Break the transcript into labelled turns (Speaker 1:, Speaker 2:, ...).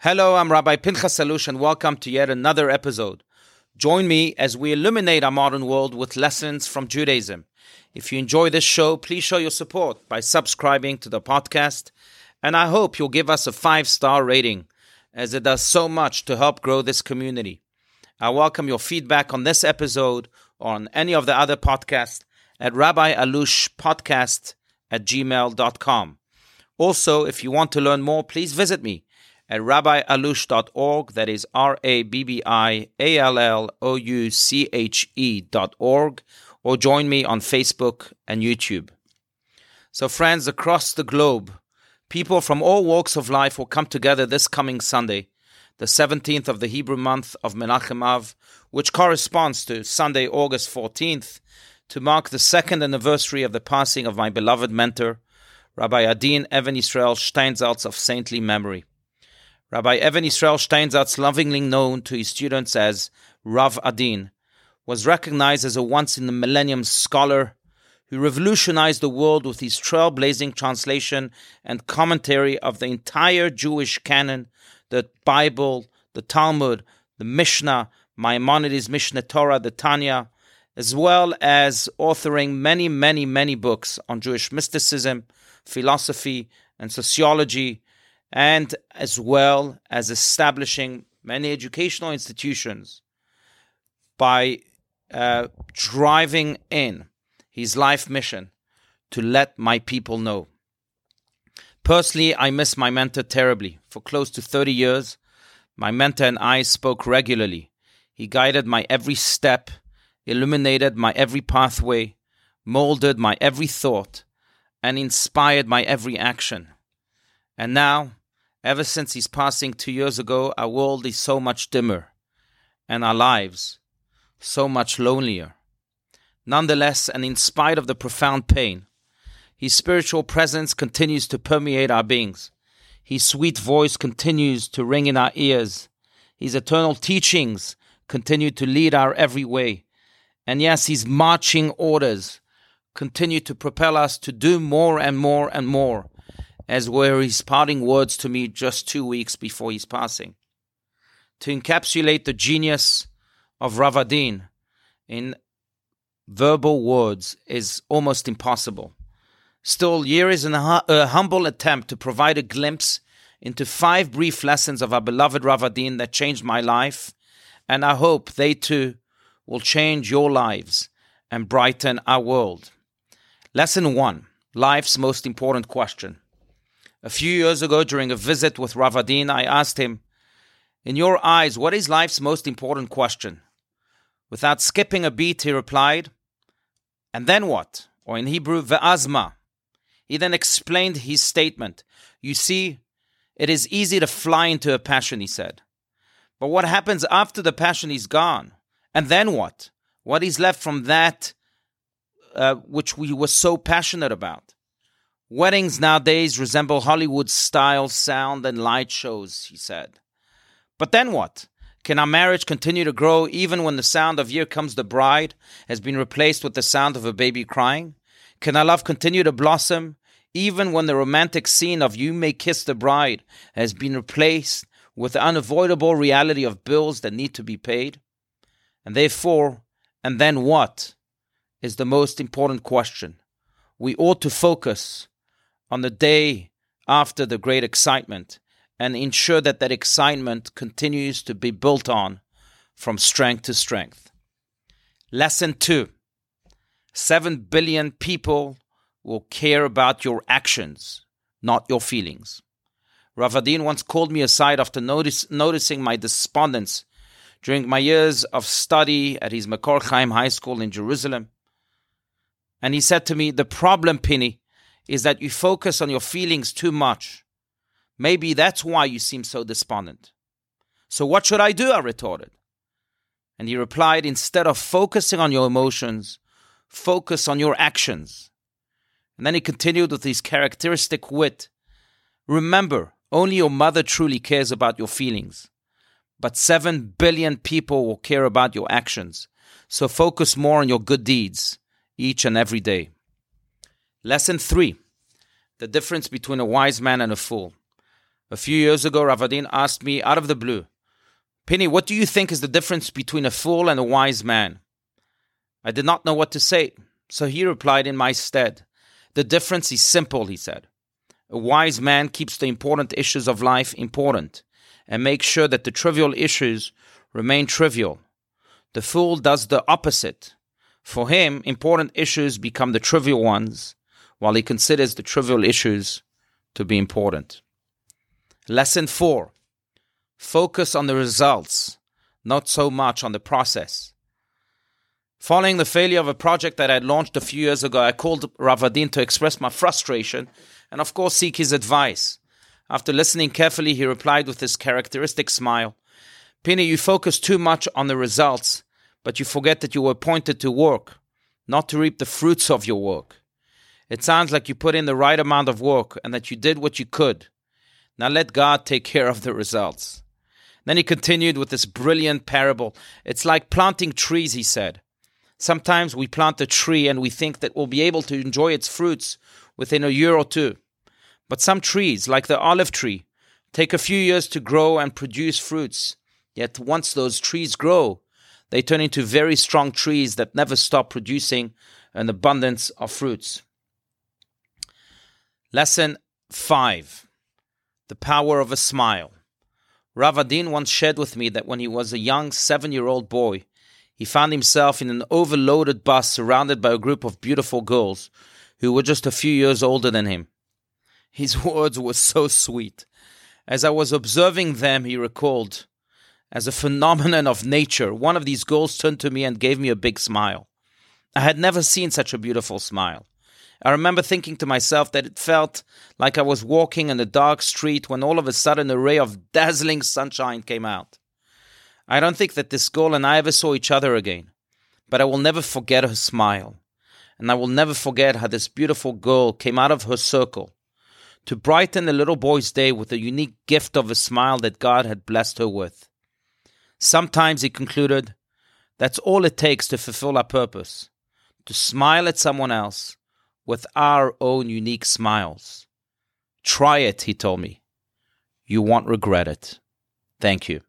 Speaker 1: Hello, I'm Rabbi Pinchas Allouche, and welcome to yet another episode. Join me as we illuminate our modern world with lessons from Judaism. If you enjoy this show, please show your support by subscribing to the podcast, and I hope you'll give us a five star rating, as it does so much to help grow this community. I welcome your feedback on this episode or on any of the other podcasts at Rabbi Allouche Podcast at gmail.com. Also, if you want to learn more, please visit me at rabbiallouche.org. That is R A B B I A L L O U C H E dot org, or join me on Facebook and YouTube. So, friends across the globe, people from all walks of life will come together this coming Sunday, the 17th of the Hebrew month of Menachem Av, which corresponds to Sunday, August 14th, to mark the second anniversary of the passing of my beloved mentor, Rabbi Adin Even Yisrael Steinsaltz of saintly memory. Rabbi Even Israel Steinsaltz, lovingly known to his students as Rav Adin, was recognized as a once in a millennium scholar who revolutionized the world with his trailblazing translation and commentary of the entire Jewish canon, the Bible, the Talmud, the Mishnah, Maimonides' Mishneh Torah, the Tanya, as well as authoring many, many, many books on Jewish mysticism, philosophy, and sociology, and as well as establishing many educational institutions by uh, driving in his life mission to let my people know. Personally, I miss my mentor terribly. For close to 30 years, my mentor and I spoke regularly. He guided my every step illuminated my every pathway, molded my every thought, and inspired my every action. And now, ever since his passing two years ago, our world is so much dimmer, and our lives so much lonelier. Nonetheless, and in spite of the profound pain, his spiritual presence continues to permeate our beings. His sweet voice continues to ring in our ears. His eternal teachings continue to lead our every way. And yes, his marching orders continue to propel us to do more and more and more, as were his parting words to me just two weeks before his passing. To encapsulate the genius of Rav Adin in verbal words is almost impossible. Still, here is an, a humble attempt to provide a glimpse into five brief lessons of our beloved Rav Adin that changed my life, and I hope they too will change your lives and brighten our world. Lesson one Life's most important question. A few years ago, during a visit with Rav Adin, I asked him, In your eyes, what is life's most important question? Without skipping a beat, he replied, And then what? Or in Hebrew, Ve'azma. He then explained his statement. You see, it is easy to fly into a passion, he said. But what happens after the passion is gone? And then what? What is left from that uh, which we were so passionate about? Weddings nowadays resemble Hollywood style sound and light shows, he said. But then what? Can our marriage continue to grow even when the sound of Here Comes the Bride has been replaced with the sound of a baby crying? Can our love continue to blossom even when the romantic scene of You May Kiss the Bride has been replaced with the unavoidable reality of bills that need to be paid? And therefore, and then what, is the most important question. We ought to focus on the day after the great excitement and ensure that that excitement continues to be built on from strength to strength. Lesson two seven billion people will care about your actions, not your feelings. Rav Adin once called me aside after notice, noticing my despondence during my years of study at his Makor Chaim High School in Jerusalem. And he said to me, The problem, Pinny, is that you focus on your feelings too much. Maybe that's why you seem so despondent. So, what should I do? I retorted. And he replied, Instead of focusing on your emotions, focus on your actions. And then he continued with his characteristic wit Remember, only your mother truly cares about your feelings but 7 billion people will care about your actions. So focus more on your good deeds each and every day. Lesson 3 The difference between a wise man and a fool. A few years ago, Rav Adin asked me out of the blue, Pinny, what do you think is the difference between a fool and a wise man? I did not know what to say, so he replied in my stead. The difference is simple, he said. A wise man keeps the important issues of life important and makes sure that the trivial issues remain trivial. The fool does the opposite. For him, important issues become the trivial ones, while he considers the trivial issues to be important. Lesson 4 Focus on the results, not so much on the process. Following the failure of a project that I had launched a few years ago, I called Rav Adin to express my frustration and, of course, seek his advice. After listening carefully, he replied with his characteristic smile Pinny, you focus too much on the results, but you forget that you were appointed to work, not to reap the fruits of your work. It sounds like you put in the right amount of work and that you did what you could. Now let God take care of the results. Then he continued with this brilliant parable. It's like planting trees, he said. Sometimes we plant a tree and we think that we'll be able to enjoy its fruits within a year or two. But some trees, like the olive tree, take a few years to grow and produce fruits. Yet once those trees grow, they turn into very strong trees that never stop producing an abundance of fruits. Lesson 5 The Power of a Smile. Rav Adin once shared with me that when he was a young seven year old boy, he found himself in an overloaded bus surrounded by a group of beautiful girls who were just a few years older than him. His words were so sweet. As I was observing them, he recalled, as a phenomenon of nature, one of these girls turned to me and gave me a big smile. I had never seen such a beautiful smile. I remember thinking to myself that it felt like I was walking in a dark street when all of a sudden a ray of dazzling sunshine came out. I don't think that this girl and I ever saw each other again, but I will never forget her smile. And I will never forget how this beautiful girl came out of her circle to brighten the little boy's day with the unique gift of a smile that God had blessed her with. Sometimes, he concluded, that's all it takes to fulfill our purpose to smile at someone else with our own unique smiles. Try it, he told me. You won't regret it. Thank you.